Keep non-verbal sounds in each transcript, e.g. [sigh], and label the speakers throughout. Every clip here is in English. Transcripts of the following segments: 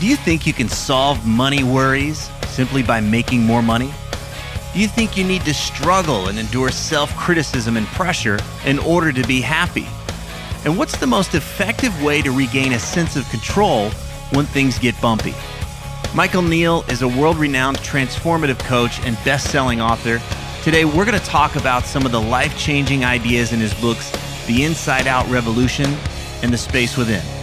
Speaker 1: Do you think you can solve money worries simply by making more money? Do you think you need to struggle and endure self criticism and pressure in order to be happy? And what's the most effective way to regain a sense of control when things get bumpy? Michael Neill is a world renowned transformative coach and best selling author. Today, we're going to talk about some of the life changing ideas in his books, The Inside Out Revolution and The Space Within.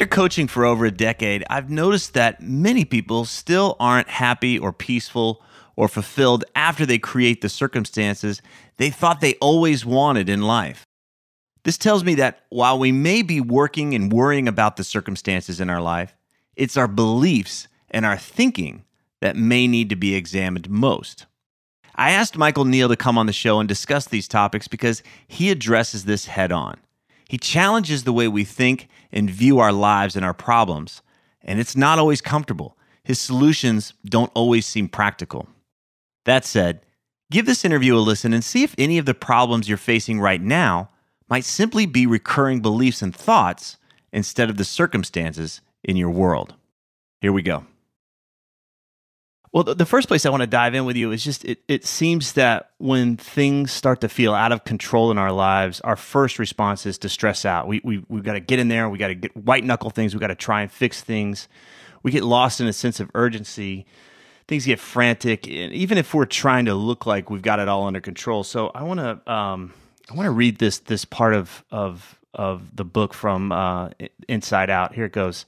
Speaker 1: After coaching for over a decade, I've noticed that many people still aren't happy or peaceful or fulfilled after they create the circumstances they thought they always wanted in life. This tells me that while we may be working and worrying about the circumstances in our life, it's our beliefs and our thinking that may need to be examined most. I asked Michael Neill to come on the show and discuss these topics because he addresses this head on. He challenges the way we think and view our lives and our problems, and it's not always comfortable. His solutions don't always seem practical. That said, give this interview a listen and see if any of the problems you're facing right now might simply be recurring beliefs and thoughts instead of the circumstances in your world. Here we go. Well, the first place I want to dive in with you is just it, it seems that when things start to feel out of control in our lives, our first response is to stress out. We, we, we've got to get in there, we got to get white knuckle things, we got to try and fix things. We get lost in a sense of urgency. Things get frantic, and even if we're trying to look like we've got it all under control. So I want to um, I want to read this this part of of of the book from uh, Inside Out. Here it goes.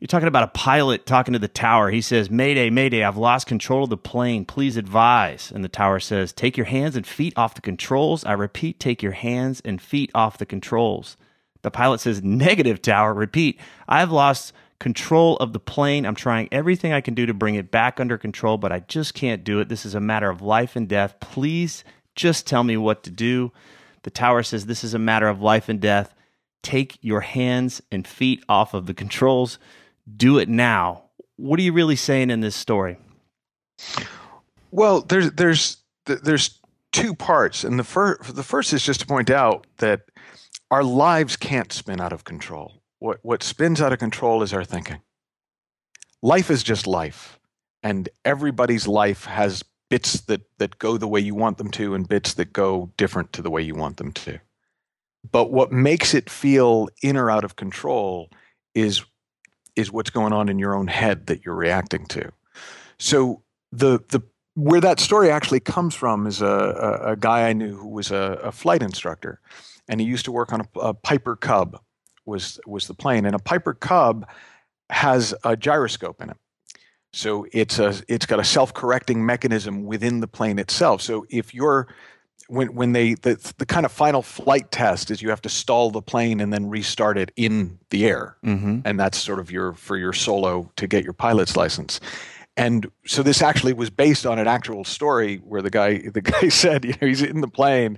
Speaker 1: You're talking about a pilot talking to the tower. He says, Mayday, Mayday, I've lost control of the plane. Please advise. And the tower says, Take your hands and feet off the controls. I repeat, take your hands and feet off the controls. The pilot says, Negative, tower. Repeat, I've lost control of the plane. I'm trying everything I can do to bring it back under control, but I just can't do it. This is a matter of life and death. Please just tell me what to do. The tower says, This is a matter of life and death. Take your hands and feet off of the controls do it now. What are you really saying in this story?
Speaker 2: Well, there's there's there's two parts, and the first the first is just to point out that our lives can't spin out of control. What what spins out of control is our thinking. Life is just life, and everybody's life has bits that that go the way you want them to, and bits that go different to the way you want them to. But what makes it feel in or out of control is is what's going on in your own head that you're reacting to. So the the where that story actually comes from is a, a, a guy I knew who was a, a, flight instructor, and he used to work on a, Piper Cub was was the plane, and a Piper Cub has a gyroscope in it. So it's a it's got a self-correcting mechanism within the plane itself. So if you're when when they the, the kind of final flight test is you have to stall the plane and then restart it in the air, mm-hmm. and that's sort of your for your solo to get your pilot's license. And so this actually was based on an actual story where the guy the [laughs] guy said, you know, he's in the plane,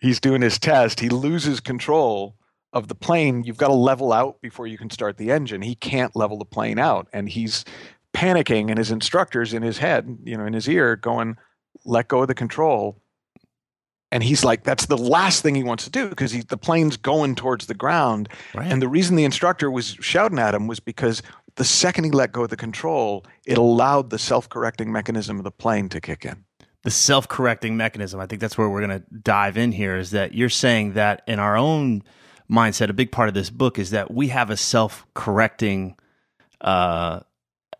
Speaker 2: he's doing his test, he loses control of the plane. You've got to level out before you can start the engine. He can't level the plane out, and he's panicking, and his instructors in his head, you know, in his ear, going, "Let go of the control." And he's like, that's the last thing he wants to do because the plane's going towards the ground. Right. And the reason the instructor was shouting at him was because the second he let go of the control, it allowed the self correcting mechanism of the plane to kick in.
Speaker 1: The self correcting mechanism. I think that's where we're going to dive in here is that you're saying that in our own mindset, a big part of this book is that we have a self correcting uh,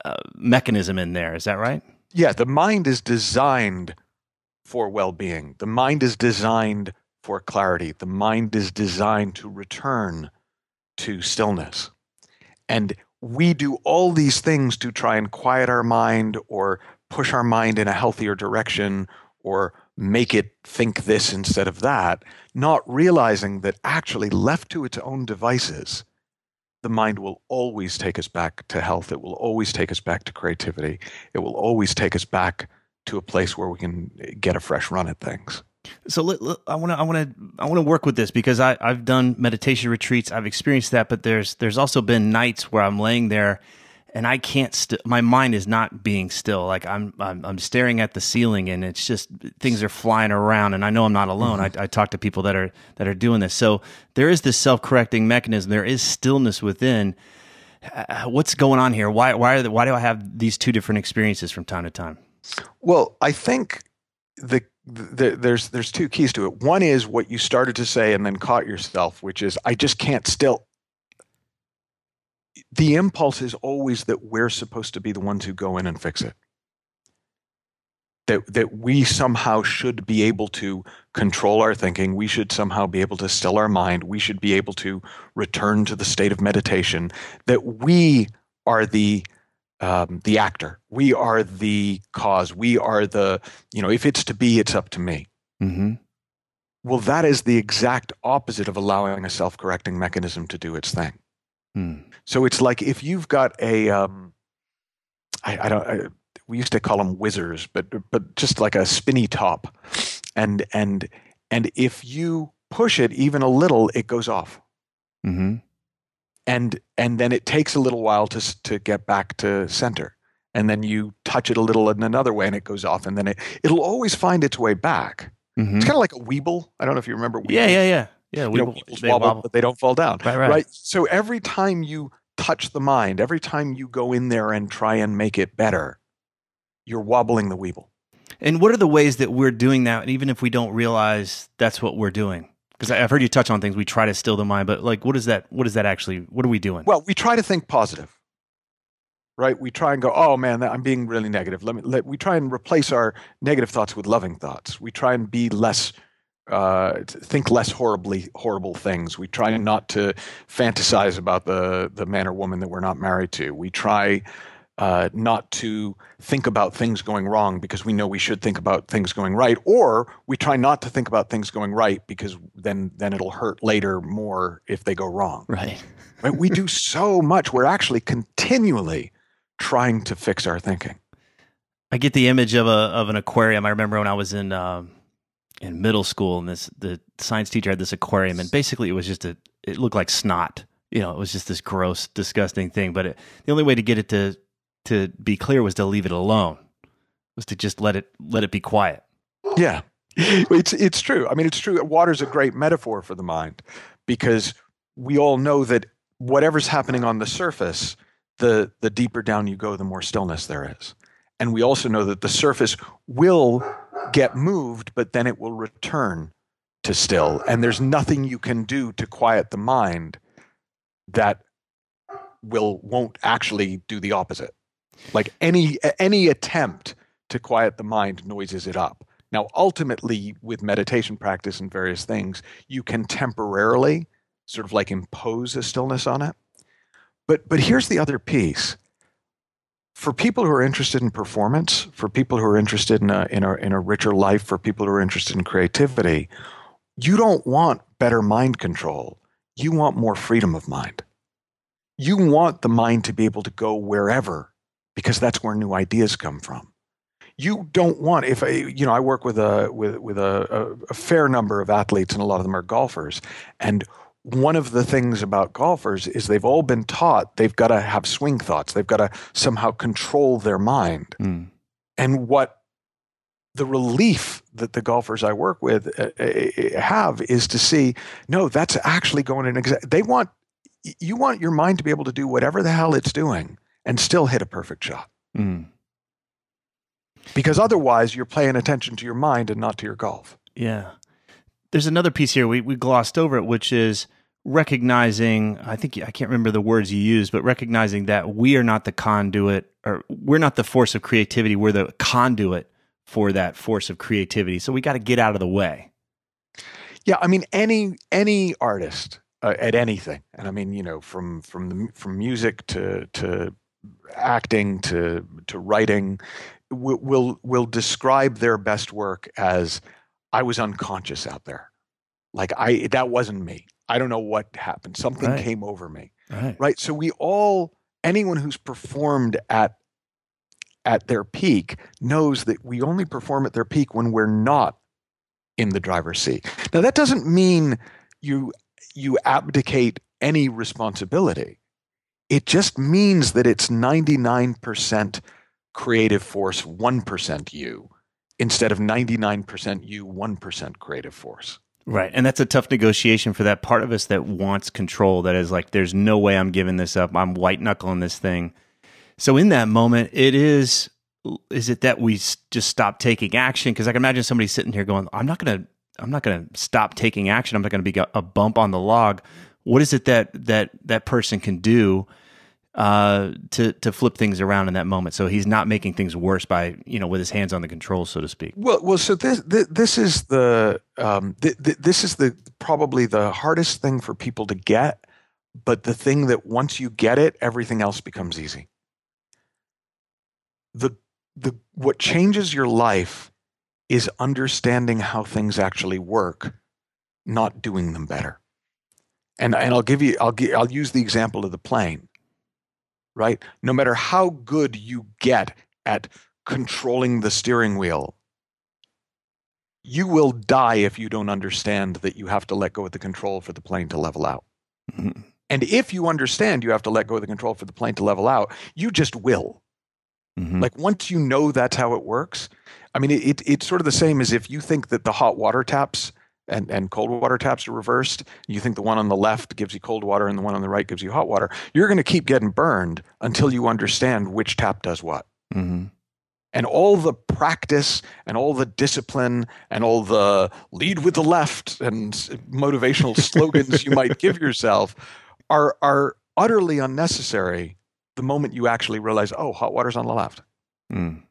Speaker 1: uh, mechanism in there. Is that right?
Speaker 2: Yeah, the mind is designed for well being, the mind is designed for clarity, the mind is designed to return to stillness. And we do all these things to try and quiet our mind or push our mind in a healthier direction or make it think this instead of that, not realizing that actually left to its own devices, the mind will always take us back to health. It will always take us back to creativity. It will always take us back to a place where we can get a fresh run at things.
Speaker 1: So let, let, I want to I want to I want to work with this because I I've done meditation retreats. I've experienced that, but there's there's also been nights where I'm laying there and I can't st- my mind is not being still. Like I'm, I'm I'm staring at the ceiling and it's just things are flying around and I know I'm not alone. Mm-hmm. I, I talk to people that are that are doing this. So there is this self-correcting mechanism. There is stillness within. Uh, what's going on here? Why why the, why do I have these two different experiences from time to time?
Speaker 2: Well, I think the the, there's there's two keys to it. One is what you started to say and then caught yourself, which is I just can't still. The impulse is always that we're supposed to be the ones who go in and fix it. That that we somehow should be able to control our thinking. We should somehow be able to still our mind. We should be able to return to the state of meditation. That we are the um, the actor. We are the cause. We are the, you know, if it's to be, it's up to me. Mm-hmm. Well, that is the exact opposite of allowing a self correcting mechanism to do its thing. Mm. So it's like if you've got a, um, I, I don't, I, we used to call them whizzers, but but just like a spinny top, and and and if you push it even a little, it goes off. Mm-hmm and and then it takes a little while to to get back to center. And then you touch it a little in another way and it goes off and then it it'll always find its way back. Mm-hmm. it's kind of like a weeble. I don't know if you remember
Speaker 1: weeble. yeah yeah. Yeah yeah
Speaker 2: you know, they wobble, wobble, but they don't fall down.
Speaker 1: Right, right. Right?
Speaker 2: So every time you touch the mind every time you go in there and try and make it better you're wobbling the weeble.
Speaker 1: And what are the ways that we're doing that even if we don't realize that's what we're doing because I've heard you touch on things. We try to still the mind, but like, what is that? What is that actually? What are we doing?
Speaker 2: Well, we try to think positive, right? We try and go, oh man, I'm being really negative. Let me. Let, we try and replace our negative thoughts with loving thoughts. We try and be less, uh, think less horribly horrible things. We try not to fantasize about the the man or woman that we're not married to. We try uh, not to think about things going wrong because we know we should think about things going right, or we try not to think about things going right because then then it'll hurt later more if they go wrong.
Speaker 1: Right. [laughs]
Speaker 2: right? We do so much. We're actually continually trying to fix our thinking.
Speaker 1: I get the image of a of an aquarium. I remember when I was in um, in middle school, and this the science teacher had this aquarium, and basically it was just a it looked like snot. You know, it was just this gross, disgusting thing. But it, the only way to get it to to be clear was to leave it alone was to just let it let it be quiet.
Speaker 2: Yeah. It's it's true. I mean it's true. Water's a great metaphor for the mind because we all know that whatever's happening on the surface the the deeper down you go the more stillness there is. And we also know that the surface will get moved but then it will return to still. And there's nothing you can do to quiet the mind that will won't actually do the opposite like any any attempt to quiet the mind noises it up. Now, ultimately, with meditation practice and various things, you can temporarily sort of like impose a stillness on it. But but here's the other piece. For people who are interested in performance, for people who are interested in a, in a, in a richer life, for people who are interested in creativity, you don't want better mind control. You want more freedom of mind. You want the mind to be able to go wherever because that's where new ideas come from. You don't want if I, you know I work with a with with a, a, a fair number of athletes and a lot of them are golfers and one of the things about golfers is they've all been taught they've got to have swing thoughts. They've got to somehow control their mind. Mm. And what the relief that the golfers I work with uh, have is to see no, that's actually going in. Exa- they want you want your mind to be able to do whatever the hell it's doing and still hit a perfect shot. Mm. Because otherwise, you're paying attention to your mind and not to your golf.
Speaker 1: Yeah. There's another piece here we, we glossed over it, which is recognizing. I think I can't remember the words you used, but recognizing that we are not the conduit, or we're not the force of creativity. We're the conduit for that force of creativity. So we got to get out of the way.
Speaker 2: Yeah, I mean any any artist uh, at anything, and I mean you know from from the, from music to to acting to to writing will will will describe their best work as I was unconscious out there. Like I that wasn't me. I don't know what happened. Something right. came over me. Right. right. So we all anyone who's performed at at their peak knows that we only perform at their peak when we're not in the driver's seat. Now that doesn't mean you you abdicate any responsibility. It just means that it's 99% creative force, 1% you, instead of 99% you, 1% creative force.
Speaker 1: Right. And that's a tough negotiation for that part of us that wants control, that is like, there's no way I'm giving this up. I'm white knuckling this thing. So in that moment, it is, is it that we just stop taking action? Because I can imagine somebody sitting here going, I'm not to, I'm not to stop taking action. I'm not to be a bump on the log. What is it that, that, that person can do uh, to to flip things around in that moment. So he's not making things worse by you know with his hands on the controls, so to speak.
Speaker 2: Well, well, so this this, this is the um, th- th- this is the probably the hardest thing for people to get, but the thing that once you get it, everything else becomes easy. The the what changes your life is understanding how things actually work, not doing them better. And and I'll give you I'll give, I'll use the example of the plane right? No matter how good you get at controlling the steering wheel, you will die if you don't understand that you have to let go of the control for the plane to level out. Mm-hmm. And if you understand you have to let go of the control for the plane to level out, you just will. Mm-hmm. Like once you know that's how it works, I mean, it, it, it's sort of the same as if you think that the hot water taps and, and cold water taps are reversed, you think the one on the left gives you cold water and the one on the right gives you hot water, you're going to keep getting burned until you understand which tap does what. Mm-hmm. And all the practice and all the discipline and all the lead with the left and motivational slogans you might give [laughs] yourself are, are utterly unnecessary the moment you actually realize, oh, hot water's on the left. Mm.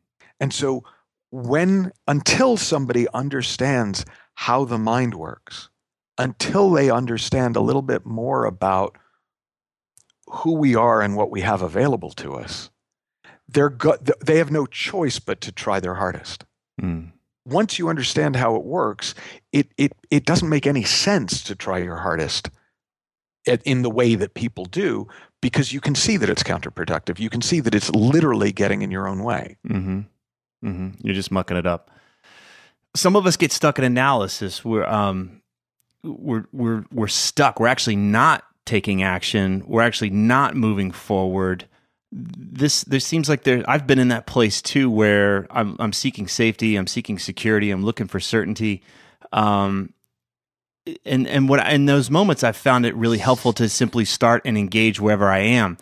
Speaker 2: And so when until somebody understands how the mind works until they understand a little bit more about who we are and what we have available to us they're go- they have no choice but to try their hardest mm. once you understand how it works it, it, it doesn't make any sense to try your hardest in the way that people do because you can see that it's counterproductive you can see that it's literally getting in your own way mm-hmm.
Speaker 1: Mm-hmm. you're just mucking it up some of us get stuck in analysis. We're um, we're we're we're stuck. We're actually not taking action. We're actually not moving forward. This there seems like there. I've been in that place too, where I'm I'm seeking safety. I'm seeking security. I'm looking for certainty. Um, and and what in those moments, I've found it really helpful to simply start and engage wherever I am.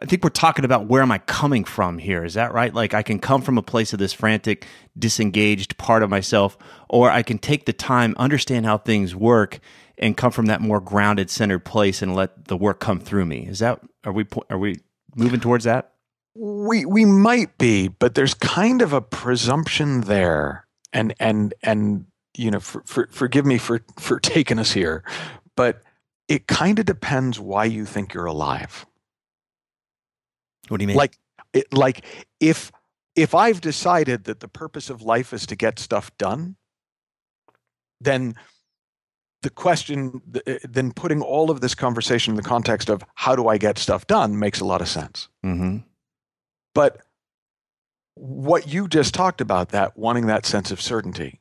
Speaker 1: I think we're talking about where am I coming from here? Is that right? Like I can come from a place of this frantic, disengaged part of myself, or I can take the time, understand how things work, and come from that more grounded, centered place and let the work come through me. Is that are we are we moving towards that?
Speaker 2: We we might be, but there's kind of a presumption there, and and and you know, for, for, forgive me for for [laughs] taking us here, but it kind of depends why you think you're alive
Speaker 1: what do you mean?
Speaker 2: Like, it, like if if I've decided that the purpose of life is to get stuff done, then the question, eh, then putting all of this conversation in the context of how do I get stuff done makes a lot of sense. Mm-hmm. But what you just talked about, that wanting that sense of certainty,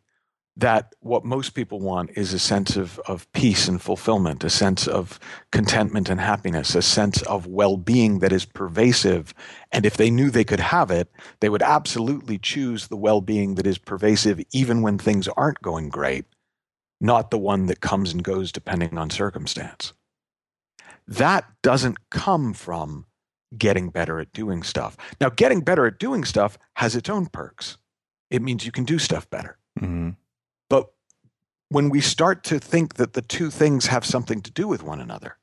Speaker 2: that what most people want is a sense of, of peace and fulfillment, a sense of contentment and happiness, a sense of well being that is pervasive. And if they knew they could have it, they would absolutely choose the well being that is pervasive, even when things aren't going great, not the one that comes and goes depending on circumstance. That doesn't come from getting better at doing stuff. Now, getting better at doing stuff has its own perks. It means you can do stuff better. Mm-hmm. When we start to think that the two things have something to do with one another,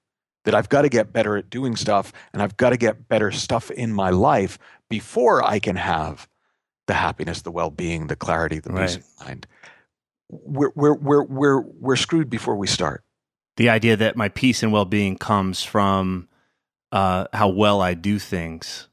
Speaker 2: that I've got to get better at doing stuff and I've got to get better stuff in my life before I can have the happiness, the well being, the clarity, the peace of mind, we're, we're, we're, we're, we're screwed before we start.
Speaker 1: The idea that my peace and well being comes from uh, how well I do things.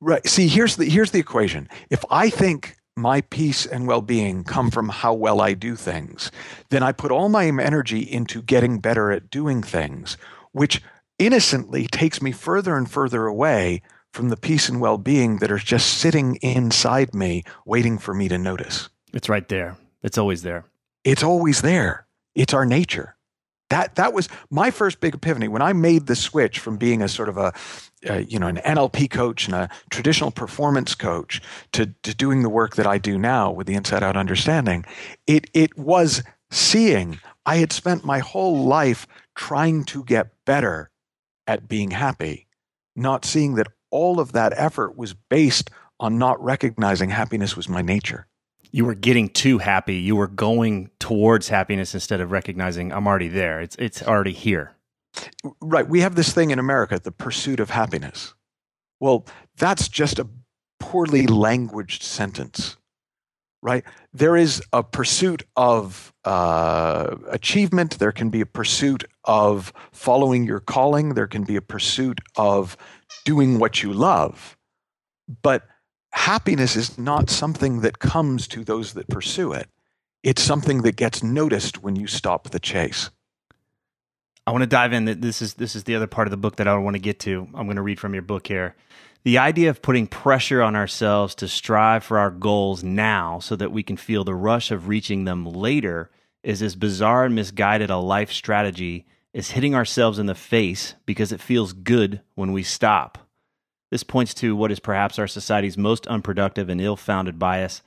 Speaker 2: Right. See, here's the here's the equation. If I think my peace and well-being come from how well I do things, then I put all my energy into getting better at doing things, which innocently takes me further and further away from the peace and well-being that are just sitting inside me waiting for me to notice.
Speaker 1: It's right there. It's always there.
Speaker 2: It's always there. It's our nature. That that was my first big epiphany when I made the switch from being a sort of a, you know an NLP coach and a traditional performance coach to, to doing the work that I do now with the Inside Out Understanding. It it was seeing I had spent my whole life trying to get better at being happy, not seeing that all of that effort was based on not recognizing happiness was my nature
Speaker 1: you were getting too happy. You were going towards happiness instead of recognizing I'm already there. It's it's already here.
Speaker 2: Right. We have this thing in America, the pursuit of happiness. Well, that's just a poorly languaged sentence, right? There is a pursuit of uh, achievement. There can be a pursuit of following your calling. There can be a pursuit of doing what you love. But happiness is not something that comes to those that pursue it. It's something that gets noticed when you stop the chase.
Speaker 1: I want to dive in. This is this is the other part of the book that I want to get to. I'm going to read from your book here. The idea of putting pressure on ourselves to strive for our goals now so that we can feel the rush of reaching them later is as bizarre and misguided a life strategy as hitting ourselves in the face because it feels good when we stop. This points to what is perhaps our society's most unproductive and ill founded bias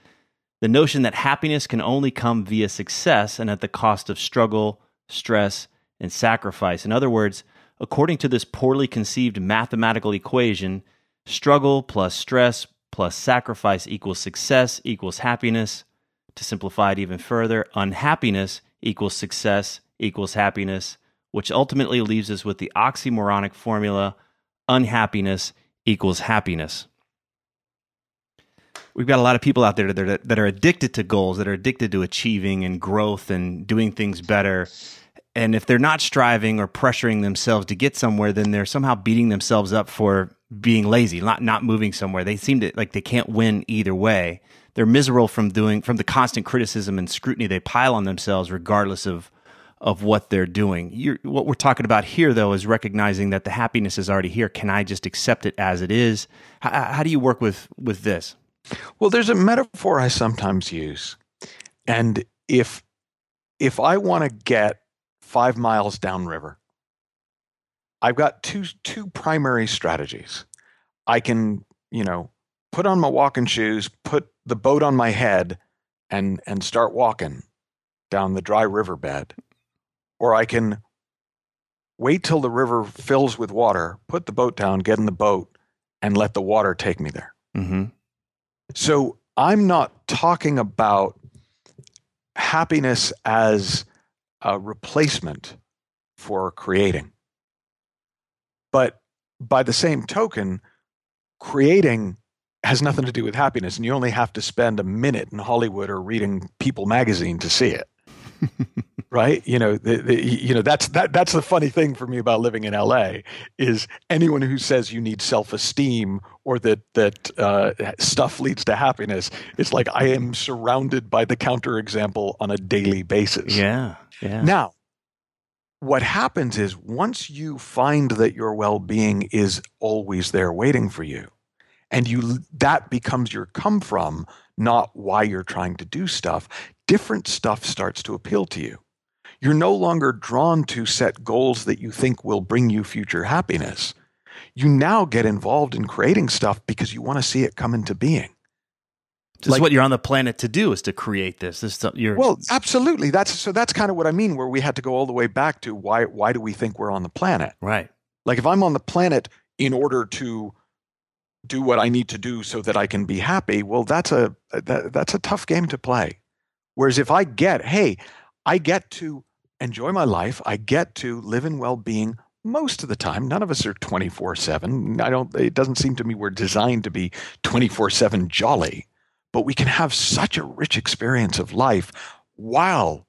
Speaker 1: the notion that happiness can only come via success and at the cost of struggle, stress, and sacrifice. In other words, according to this poorly conceived mathematical equation, struggle plus stress plus sacrifice equals success equals happiness. To simplify it even further, unhappiness equals success equals happiness, which ultimately leaves us with the oxymoronic formula unhappiness equals happiness. We've got a lot of people out there that are, that are addicted to goals, that are addicted to achieving and growth and doing things better. And if they're not striving or pressuring themselves to get somewhere, then they're somehow beating themselves up for being lazy, not not moving somewhere. They seem to like they can't win either way. They're miserable from doing from the constant criticism and scrutiny they pile on themselves, regardless of of what they're doing. You're, what we're talking about here, though, is recognizing that the happiness is already here. Can I just accept it as it is? How, how do you work with with this?
Speaker 2: Well, there's a metaphor I sometimes use, and if if I want to get five miles downriver, I've got two two primary strategies. I can, you know, put on my walking shoes, put the boat on my head, and and start walking down the dry riverbed or I can wait till the river fills with water, put the boat down, get in the boat, and let the water take me there. Mm-hmm. So I'm not talking about happiness as a replacement for creating. But by the same token, creating has nothing to do with happiness, and you only have to spend a minute in Hollywood or reading People magazine to see it. [laughs] right? You know, the, the, you know that's that that's the funny thing for me about living in LA is anyone who says you need self esteem or that that uh, stuff leads to happiness. It's like I am surrounded by the counterexample on a daily basis.
Speaker 1: Yeah, yeah.
Speaker 2: Now, what happens is once you find that your well being is always there waiting for you, and you that becomes your come from, not why you're trying to do stuff, different stuff starts to appeal to you. You're no longer drawn to set goals that you think will bring you future happiness. You now get involved in creating stuff because you want to see it come into being.
Speaker 1: This like, is what you're on the planet to do is to create this. This you're
Speaker 2: well, absolutely. That's so. That's kind of what I mean. Where we had to go all the way back to why? Why do we think we're on the planet?
Speaker 1: Right.
Speaker 2: Like if I'm on the planet in order to do what I need to do so that I can be happy, well, that's a that, that's a tough game to play. Whereas if I get, hey, I get to enjoy my life, I get to live in well-being most of the time. None of us are 24/7. I don't it doesn't seem to me we're designed to be 24/7 jolly but we can have such a rich experience of life while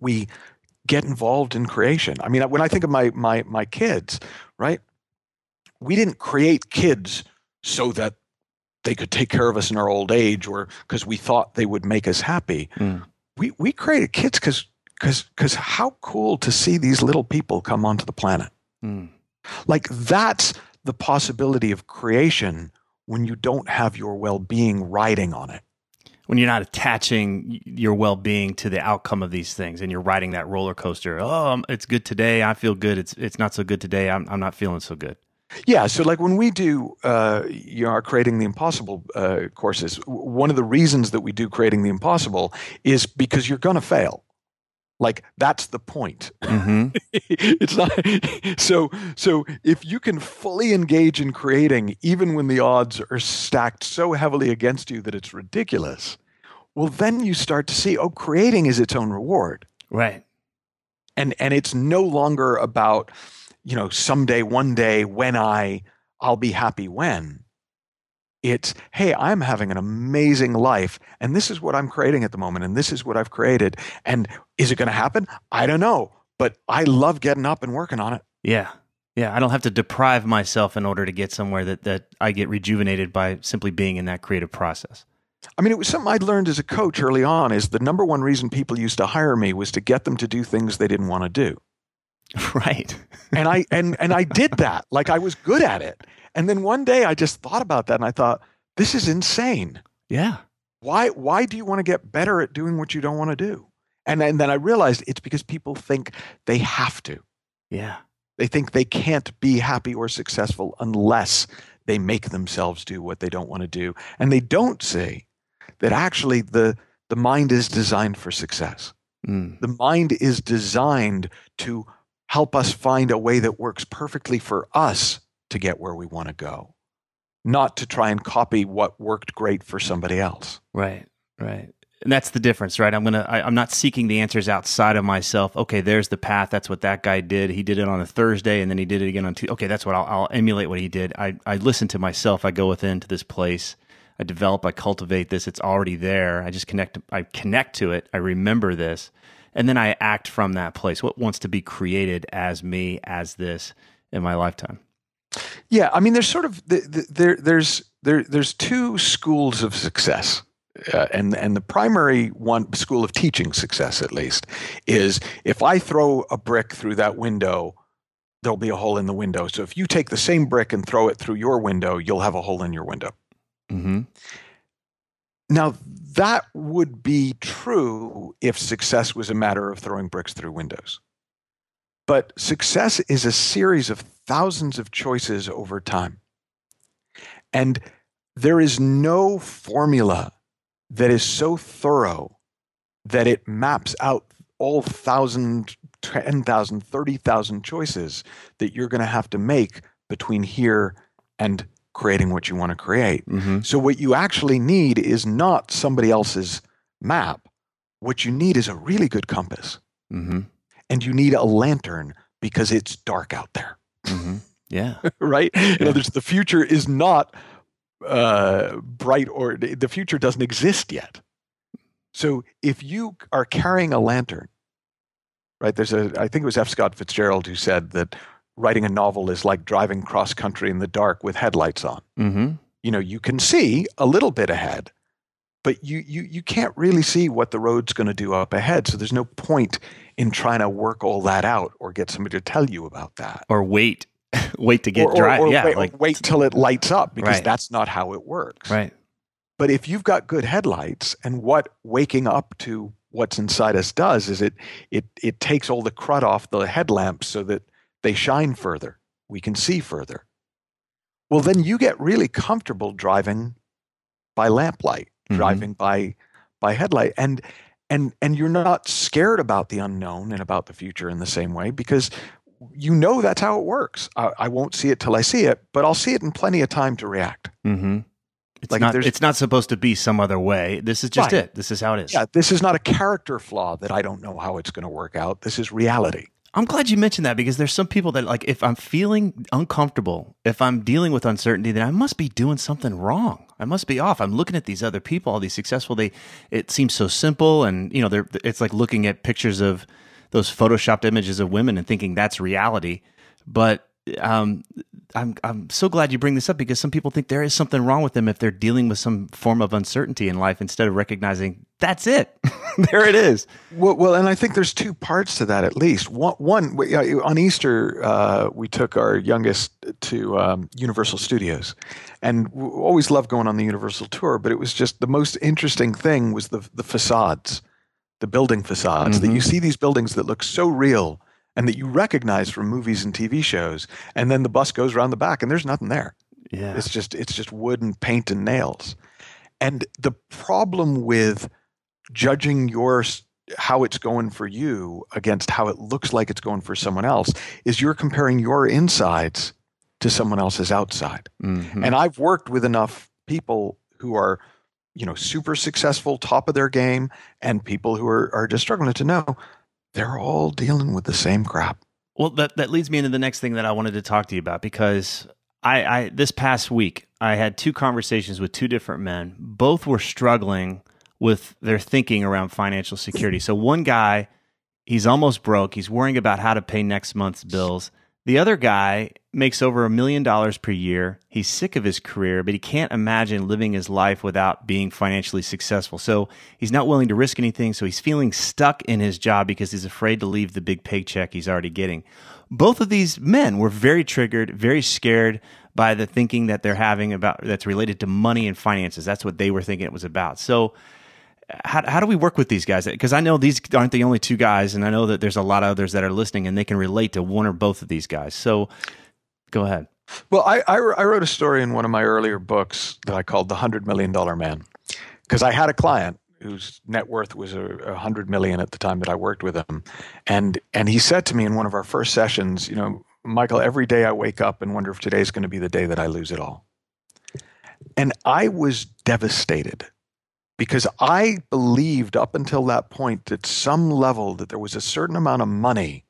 Speaker 2: we get involved in creation. I mean, when I think of my my my kids, right? We didn't create kids so that they could take care of us in our old age or because we thought they would make us happy. Mm. We we created kids because because because how cool to see these little people come onto the planet. Mm. Like that's the possibility of creation when you don't have your well being riding on it.
Speaker 1: When you're not attaching your well being to the outcome of these things and you're riding that roller coaster. Oh, it's good today. I feel good. It's, it's not so good today. I'm, I'm not feeling so good.
Speaker 2: Yeah, so like when we do, uh, you know, our creating the impossible uh, courses, one of the reasons that we do creating the impossible is because you're going to fail. Like that's the point. Mm-hmm. [laughs] it's not so. So if you can fully engage in creating, even when the odds are stacked so heavily against you that it's ridiculous, well, then you start to see, oh, creating is its own reward,
Speaker 1: right?
Speaker 2: And and it's no longer about, you know, someday, one day, when I, I'll be happy when. It's, hey, I'm having an amazing life, and this is what I'm creating at the moment, and this is what I've created. And is it going to happen? I don't know, but I love getting up and working on it.
Speaker 1: Yeah. Yeah, I don't have to deprive myself in order to get somewhere that, that I get rejuvenated by simply being in that creative process.
Speaker 2: I mean, it was something I'd learned as a coach early on is the number one reason people used to hire me was to get them to do things they didn't want to do. [laughs]
Speaker 1: Right.
Speaker 2: and I and and I did that. Like I was good at it. And then one day I just thought about that and I thought, this is insane.
Speaker 1: Yeah.
Speaker 2: Why why do you want to get better at doing what you don't want to do? And, and then I realized it's because people think they have to.
Speaker 1: Yeah.
Speaker 2: They think they can't be happy or successful unless they make themselves do what they don't want to do. And they don't see that actually the, the mind is designed for success. Mm. The mind is designed to help us find a way that works perfectly for us to get where we want to go, not to try and copy what worked great for somebody else.
Speaker 1: Right, right. And that's the difference, right? I'm gonna. I, am not seeking the answers outside of myself. Okay, there's the path. That's what that guy did. He did it on a Thursday, and then he did it again on Tuesday. Okay, that's what I'll, I'll emulate. What he did. I I listen to myself. I go within to this place. I develop. I cultivate this. It's already there. I just connect. I connect to it. I remember this, and then I act from that place. What wants to be created as me, as this in my lifetime?
Speaker 2: Yeah, I mean, there's sort of there there's there there's two schools of success. Uh, and and the primary one school of teaching success at least is if I throw a brick through that window, there'll be a hole in the window. So if you take the same brick and throw it through your window, you'll have a hole in your window. Mm-hmm. Now that would be true if success was a matter of throwing bricks through windows. But success is a series of thousands of choices over time. And there is no formula that is so thorough that it maps out all thousand, 10,000, 30,000 choices that you're going to have to make between here and creating what you want to create. Mm-hmm. So, what you actually need is not somebody else's map. What you need is a really good compass. Mm-hmm and you need a lantern because it's dark out there.
Speaker 1: Mm-hmm. Yeah. [laughs]
Speaker 2: right? Yeah. In other words, the future is not uh, bright or the future doesn't exist yet. So if you are carrying a lantern, right? There's a, I think it was F. Scott Fitzgerald who said that writing a novel is like driving cross country in the dark with headlights on. Mm-hmm. You know, you can see a little bit ahead, but you you you can't really see what the road's going to do up ahead. So there's no point in trying to work all that out or get somebody to tell you about that.
Speaker 1: Or wait [laughs] wait to get
Speaker 2: or,
Speaker 1: dry.
Speaker 2: or, or
Speaker 1: yeah,
Speaker 2: wait,
Speaker 1: like
Speaker 2: wait till it lights up because
Speaker 1: Right.
Speaker 2: that's not how it works.
Speaker 1: right.
Speaker 2: But if you've got good headlights, and what waking up to what's inside us does is it it it takes all the crud off the headlamps so that they shine further. We can see further. Well, then you get really comfortable driving by lamplight,
Speaker 1: Mhm.
Speaker 2: driving by by headlight, and and and you're not scared about the unknown and about the future in the same way because you know that's how it works. I, I won't see it till I see it, but I'll see it in plenty of time to react.
Speaker 1: Mm-hmm. It's
Speaker 2: Like,
Speaker 1: not. It's not supposed to be some other way. This is just
Speaker 2: Right.
Speaker 1: it. This is how it is.
Speaker 2: Yeah, this is not a character flaw that I don't know how it's going to work out. This is reality.
Speaker 1: I'm glad you mentioned that because there's some people that like if I'm feeling uncomfortable, if I'm dealing with uncertainty, then I must be doing something wrong. I must be off. I'm looking at these other people, all these successful. They it seems so simple, and you know, they're it's like looking at pictures of those photoshopped images of women and thinking that's reality. But um, I'm I'm so glad you bring this up because some people think there is something wrong with them if they're dealing with some form of uncertainty in life instead of recognizing that's it. [laughs] there it is.
Speaker 2: Well, well, and I think there's two parts to that at least. One, one on Easter, uh, we took our youngest to um, Universal Studios, and we always loved going on the Universal tour. But it was just the most interesting thing was the the facades, the building facades. That
Speaker 1: Mhm.
Speaker 2: you see these buildings that look so real and that you recognize from movies and TV shows, and then the bus goes around the back and there's nothing there.
Speaker 1: Yeah.
Speaker 2: It's just it's just wood and paint and nails. And the problem with judging your how it's going for you against how it looks like it's going for someone else is you're comparing your insides to someone else's outside.
Speaker 1: Mhm.
Speaker 2: And I've worked with enough people who are you know super successful top of their game and people who are are just struggling to know they're all dealing with the same crap.
Speaker 1: Well, that that leads me into the next thing that I wanted to talk to you about because I, I this past week I had two conversations with two different men. Both were struggling with their thinking around financial security. So one guy, he's almost broke. He's worrying about how to pay next month's bills. The other guy makes over a million dollars per year. He's sick of his career, but he can't imagine living his life without being financially successful. So he's not willing to risk anything. So he's feeling stuck in his job because he's afraid to leave the big paycheck he's already getting. Both of these men were very triggered, very scared by the thinking that they're having about that's related to money and finances. That's what they were thinking it was about. So how, how do we work with these guys? Because I know these aren't the only two guys, and I know that there's a lot of others that are listening and they can relate to one or both of these guys. So go ahead.
Speaker 2: Well, I, I, I wrote a story in one of my earlier books that I called The $100 Million Man because I had a client whose net worth was a, a hundred million at the time that I worked with him. And, and he said to me in one of our first sessions, you know, Michael, every day I wake up and wonder if today's going to be the day that I lose it all. And I was devastated because I believed up until that point at some level that there was a certain amount of money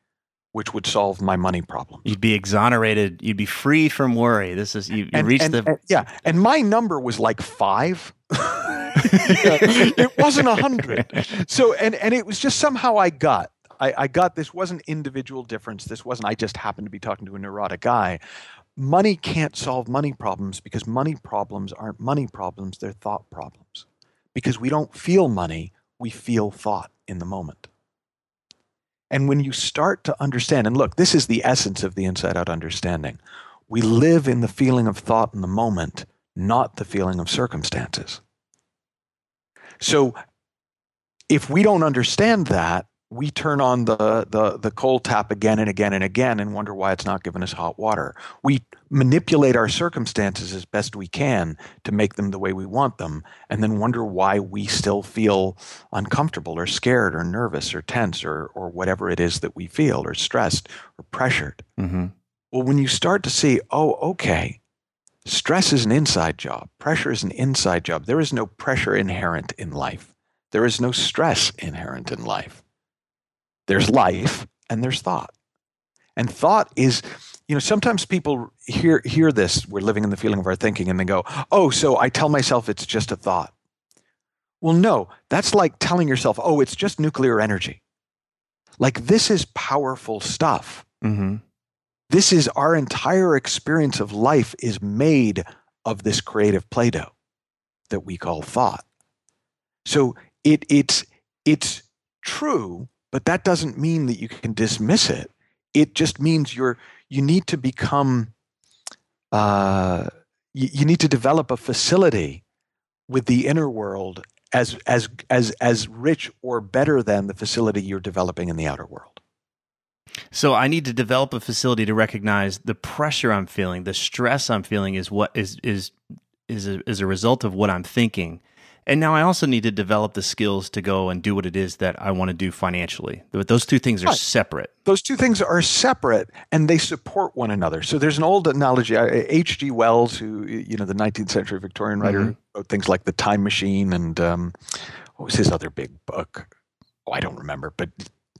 Speaker 2: which would solve my money problem.
Speaker 1: You'd be exonerated. You'd be free from worry. This is you, you
Speaker 2: and,
Speaker 1: reached
Speaker 2: and-
Speaker 1: the
Speaker 2: and- yeah and my number was like five it wasn't a hundred so and and it was just somehow i got I, I got this wasn't individual difference this wasn't i just happened to be talking to a neurotic guy money can't solve money problems because money problems aren't money problems they're thought problems because we don't feel money we feel thought in the moment and when you start to understand and look this is the essence of the inside out understanding we live in the feeling of thought in the moment, not the feeling of circumstances. So if we don't understand that, we turn on the, the, the cold tap again and again and again and wonder why it's not giving us hot water. We manipulate our circumstances as best we can to make them the way we want them, and then wonder why we still feel uncomfortable or scared or nervous or tense or, or whatever it is that we feel, or stressed or pressured.
Speaker 1: hmm
Speaker 2: Well, when you start to see, oh, okay, stress is an inside job, pressure is an inside job. There is no pressure inherent in life, there is no stress inherent in life. There's life and there's thought. And thought is, you know, sometimes people hear, hear this, we're living in the feeling of our thinking, and they go, oh, so I tell myself it's just a thought. Well, no, that's like telling yourself, oh, it's just nuclear energy. Like, this is powerful stuff
Speaker 1: hmm
Speaker 2: this is our entire experience of life is made of this creative play-doh that we call thought so it it's it's true but that doesn't mean that you can dismiss it it just means you're you need to become uh, you, you need to develop a facility with the inner world as as as as rich or better than the facility you're developing in the outer world.
Speaker 3: So I need to develop a facility to recognize the pressure I'm feeling, the stress I'm feeling is what is is is a, is a result of what I'm thinking. And now I also need to develop the skills to go and do what it is that I want to do financially. But those two things are right. separate.
Speaker 2: Those two things are separate and they support one another. So there's an old analogy. H.G. Wells, who, you know, the 19th century Victorian writer, mm-hmm. wrote things like The Time Machine and um, what was his other big book? Oh, I don't remember, but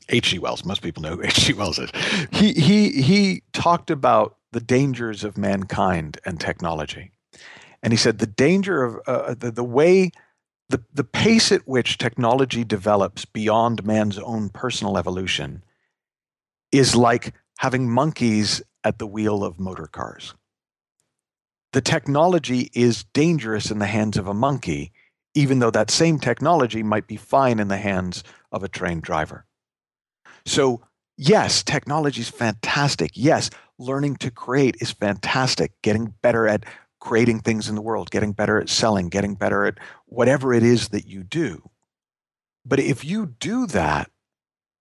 Speaker 2: H.G. Wells, most people know who [laughs] H.G. Wells is. He, he, he talked about the dangers of mankind and technology. And he said the danger of uh, the, the way the, the pace at which technology develops beyond man's own personal evolution is like having monkeys at the wheel of motor cars. The technology is dangerous in the hands of a monkey, even though that same technology might be fine in the hands of a trained driver. So, yes, technology is fantastic. Yes, learning to create is fantastic. Getting better at creating things in the world, getting better at selling, getting better at whatever it is that you do. But if you do that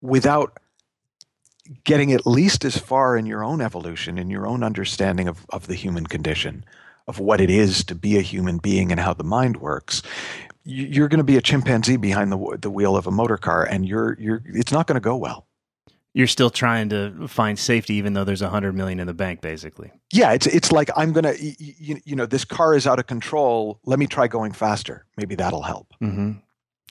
Speaker 2: without getting at least as far in your own evolution, in your own understanding of, of the human condition, of what it is to be a human being and how the mind works, you're going to be a chimpanzee behind the, the wheel of a motor car, and you're, you're, it's not going to go well
Speaker 3: you're still trying to find safety even though there's a hundred million in the bank basically
Speaker 2: yeah it's it's like i'm gonna you, you know this car is out of control let me try going faster maybe that'll help
Speaker 3: mm-hmm.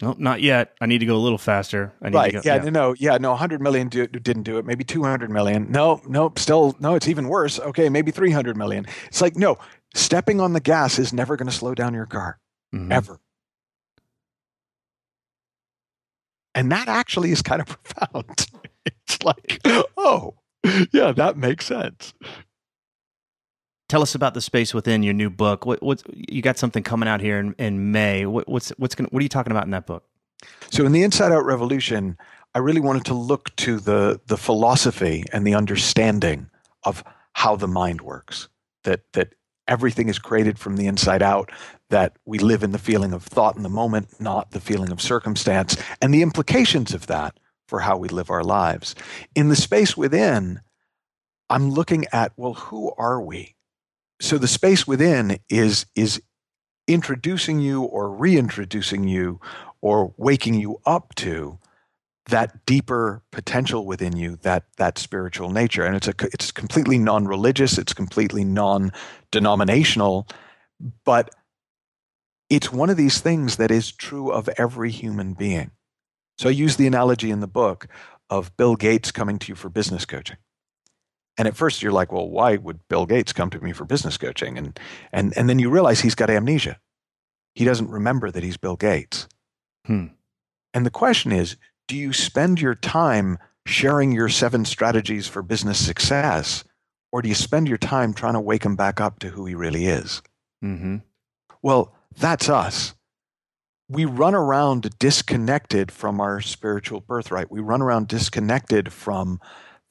Speaker 3: Nope, not yet. I need to go a little faster.
Speaker 2: right.
Speaker 3: Go,
Speaker 2: yeah, yeah, No. Yeah. No. 100 million do, didn't do it. Maybe 200 million. No. Nope. Still. No. It's even worse. Okay. Maybe 300 million. It's like no. Stepping on the gas is never going to slow down your car, mm-hmm. ever. And that actually is kind of [laughs] profound. It's like, oh, yeah, that makes sense.
Speaker 3: Tell us about the space within your new book. What, what's you got something coming out here in, in May? What, what's what's going what are you talking about in that book?
Speaker 2: So in the Inside Out Revolution, I really wanted to look to the the philosophy and the understanding of how the mind works. That that everything is created from the inside out. That we live in the feeling of thought in the moment, not the feeling of circumstance, and the implications of that for how we live our lives. In the space within, I'm looking at, well, who are we? So the space within is, is introducing you or reintroducing you or waking you up to that deeper potential within you, that that spiritual nature. And it's a it's completely non-religious, it's completely non-denominational, but it's one of these things that is true of every human being. So I use the analogy in the book of Bill Gates coming to you for business coaching. And at first you're like, well, why would Bill Gates come to me for business coaching? And and and then you realize he's got amnesia. He doesn't remember that he's Bill Gates.
Speaker 3: Hmm.
Speaker 2: And the question is, do you spend your time sharing your seven strategies for business success, or do you spend your time trying to wake him back up to who he really is?
Speaker 3: Mm-hmm.
Speaker 2: Well, that's us we run around disconnected from our spiritual birthright. We run around disconnected from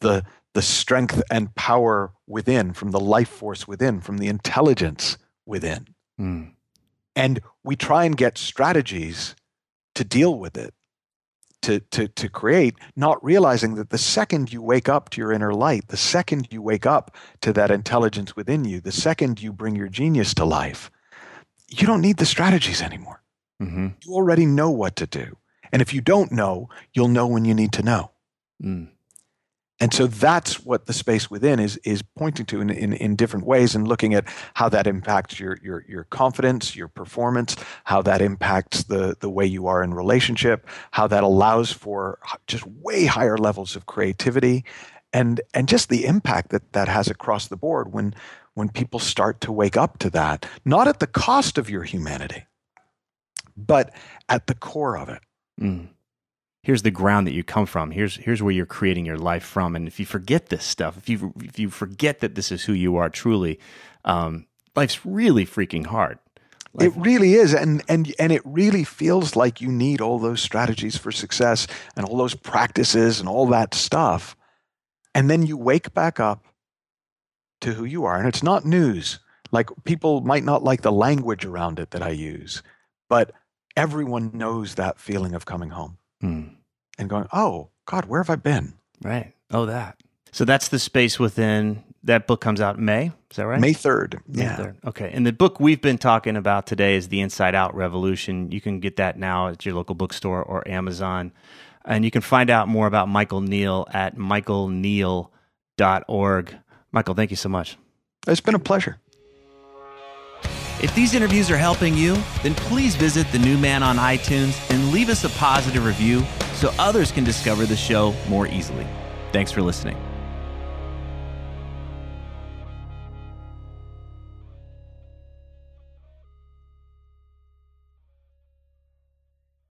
Speaker 2: the, the strength and power within, from the life force within, from the intelligence within.
Speaker 3: Mm.
Speaker 2: And we try and get strategies to deal with it, to, to, to create, not realizing that the second you wake up to your inner light, the second you wake up to that intelligence within you, the second you bring your genius to life, you don't need the strategies anymore.
Speaker 3: Mm-hmm.
Speaker 2: You already know what to do. And if you don't know, you'll know when you need to know.
Speaker 3: Mm.
Speaker 2: And so that's what the space within is is pointing to in, in, in, different ways and looking at how that impacts your, your your confidence, your performance, how that impacts the, the way you are in relationship, how that allows for just way higher levels of creativity and and just the impact that that has across the board when when people start to wake up to that, not at the cost of your humanity but at the core of it.
Speaker 3: Mm. Here's the ground that you come from. Here's here's where you're creating your life from. And if you forget this stuff, if you if you forget that this is who you are truly, um, life's really freaking hard.
Speaker 2: Life- it really is, and and and it really feels like you need all those strategies for success and all those practices and all that stuff. And then you wake back up to who you are. And it's not news. Like people might not like the language around it that I use, but everyone knows that feeling of coming home
Speaker 1: Hmm.
Speaker 2: and going, oh, God, where have I been?
Speaker 1: Right. Oh, that. So that's the space within that book comes out May. Is that right?
Speaker 2: May 3rd.
Speaker 1: May
Speaker 2: Yeah.
Speaker 1: 3rd. Okay. And the book we've been talking about today is The Inside Out Revolution. You can get that now at your local bookstore or Amazon. And you can find out more about Michael Neill at michaelneill.org. Michael, thank you so much.
Speaker 2: It's been a pleasure.
Speaker 4: If these interviews are helping you, then please visit The New Man on iTunes and leave us a positive review so others can discover the show more easily. Thanks for listening.